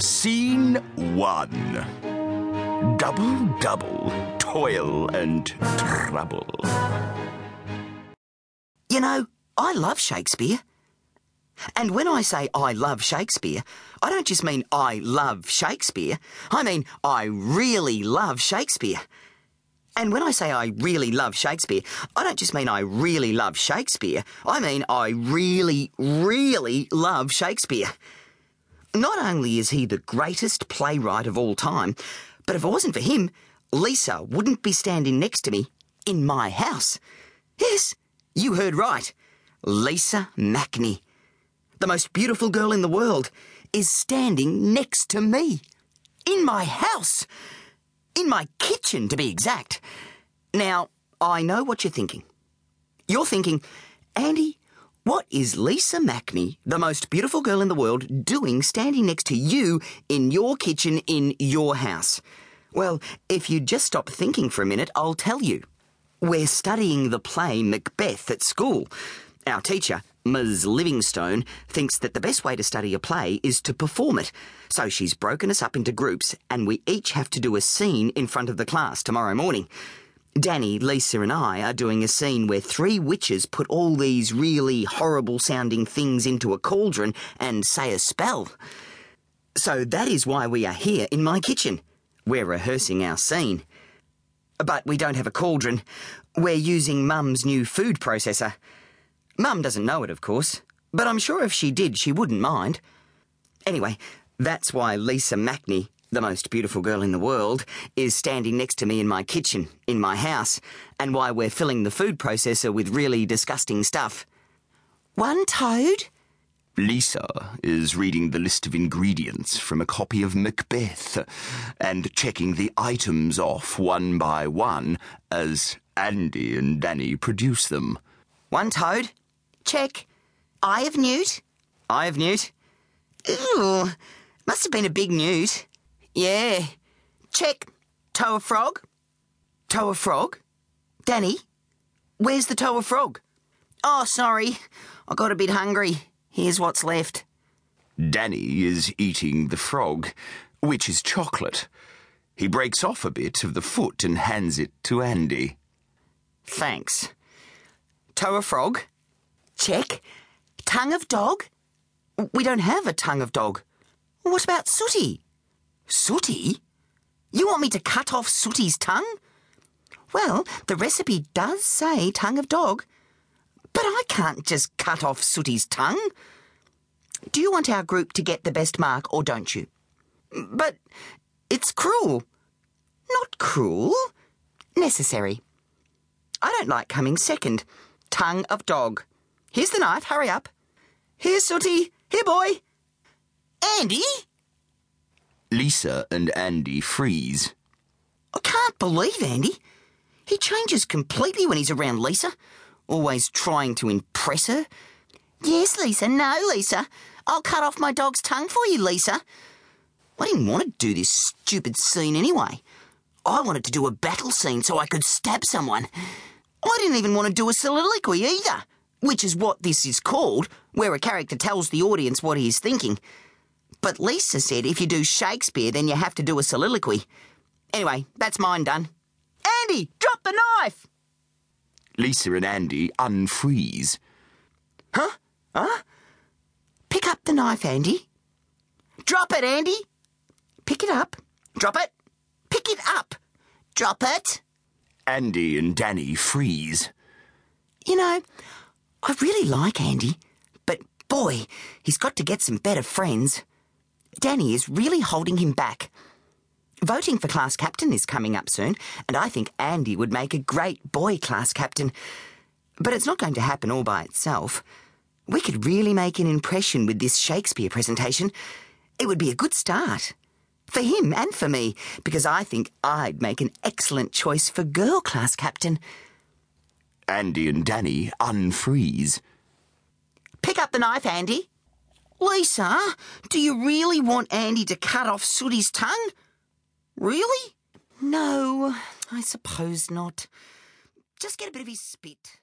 Scene one. Double, double, toil and trouble. You know, I love Shakespeare. And when I say I love Shakespeare, I don't just mean I love Shakespeare. I mean I really love Shakespeare. And when I say I really love Shakespeare, I don't just mean I really love Shakespeare. I mean I really, really love Shakespeare. Not only is he the greatest playwright of all time, but if it wasn't for him, Lisa wouldn't be standing next to me in my house. Yes, you heard right. Lisa Mackney, the most beautiful girl in the world, is standing next to me in my house. In my kitchen, to be exact. Now, I know what you're thinking. You're thinking, Andy, what is Lisa Mackney, the most beautiful girl in the world, doing standing next to you in your kitchen in your house? Well, if you just stop thinking for a minute, I'll tell you. We're studying the play Macbeth at school. Our teacher, Ms. Livingstone, thinks that the best way to study a play is to perform it. So she's broken us up into groups, and we each have to do a scene in front of the class tomorrow morning. Danny, Lisa, and I are doing a scene where three witches put all these really horrible sounding things into a cauldron and say a spell. So that is why we are here in my kitchen. We're rehearsing our scene. But we don't have a cauldron. We're using Mum's new food processor. Mum doesn't know it, of course, but I'm sure if she did, she wouldn't mind. Anyway, that's why Lisa Mackney, the most beautiful girl in the world, is standing next to me in my kitchen, in my house, and why we're filling the food processor with really disgusting stuff. One toad? Lisa is reading the list of ingredients from a copy of Macbeth and checking the items off one by one as Andy and Danny produce them. One toad? Check. Eye of newt? Eye of newt? Ooh, must have been a big newt. Yeah. Check. Toe a frog? Toe a frog? Danny? Where's the toe a frog? Oh, sorry. I got a bit hungry. Here's what's left. Danny is eating the frog, which is chocolate. He breaks off a bit of the foot and hands it to Andy. Thanks. Toe of frog? Check. Tongue of dog? We don't have a tongue of dog. What about Sooty? Sooty? You want me to cut off Sooty's tongue? Well, the recipe does say tongue of dog. But I can't just cut off Sooty's tongue. Do you want our group to get the best mark or don't you? But it's cruel. Not cruel. Necessary. I don't like coming second. Tongue of dog. Here's the knife, hurry up. Here, Sooty. Here, boy. Andy? Lisa and Andy freeze. I can't believe Andy. He changes completely when he's around Lisa, always trying to impress her. Yes, Lisa, no, Lisa. I'll cut off my dog's tongue for you, Lisa. I didn't want to do this stupid scene anyway. I wanted to do a battle scene so I could stab someone. I didn't even want to do a soliloquy either, which is what this is called, where a character tells the audience what he is thinking. But Lisa said if you do Shakespeare, then you have to do a soliloquy. Anyway, that's mine done. Andy, drop the knife! Lisa and Andy unfreeze. Huh? Huh? Pick up the knife, Andy. Drop it, Andy. Pick it up. Drop it. Pick it up. Drop it. Andy and Danny freeze. You know, I really like Andy, but boy, he's got to get some better friends. Danny is really holding him back. Voting for class captain is coming up soon, and I think Andy would make a great boy class captain. But it's not going to happen all by itself. We could really make an impression with this Shakespeare presentation. It would be a good start. For him and for me, because I think I'd make an excellent choice for girl class captain. Andy and Danny unfreeze. Pick up the knife, Andy. Lisa, do you really want Andy to cut off Sooty's tongue? Really? No, I suppose not. Just get a bit of his spit.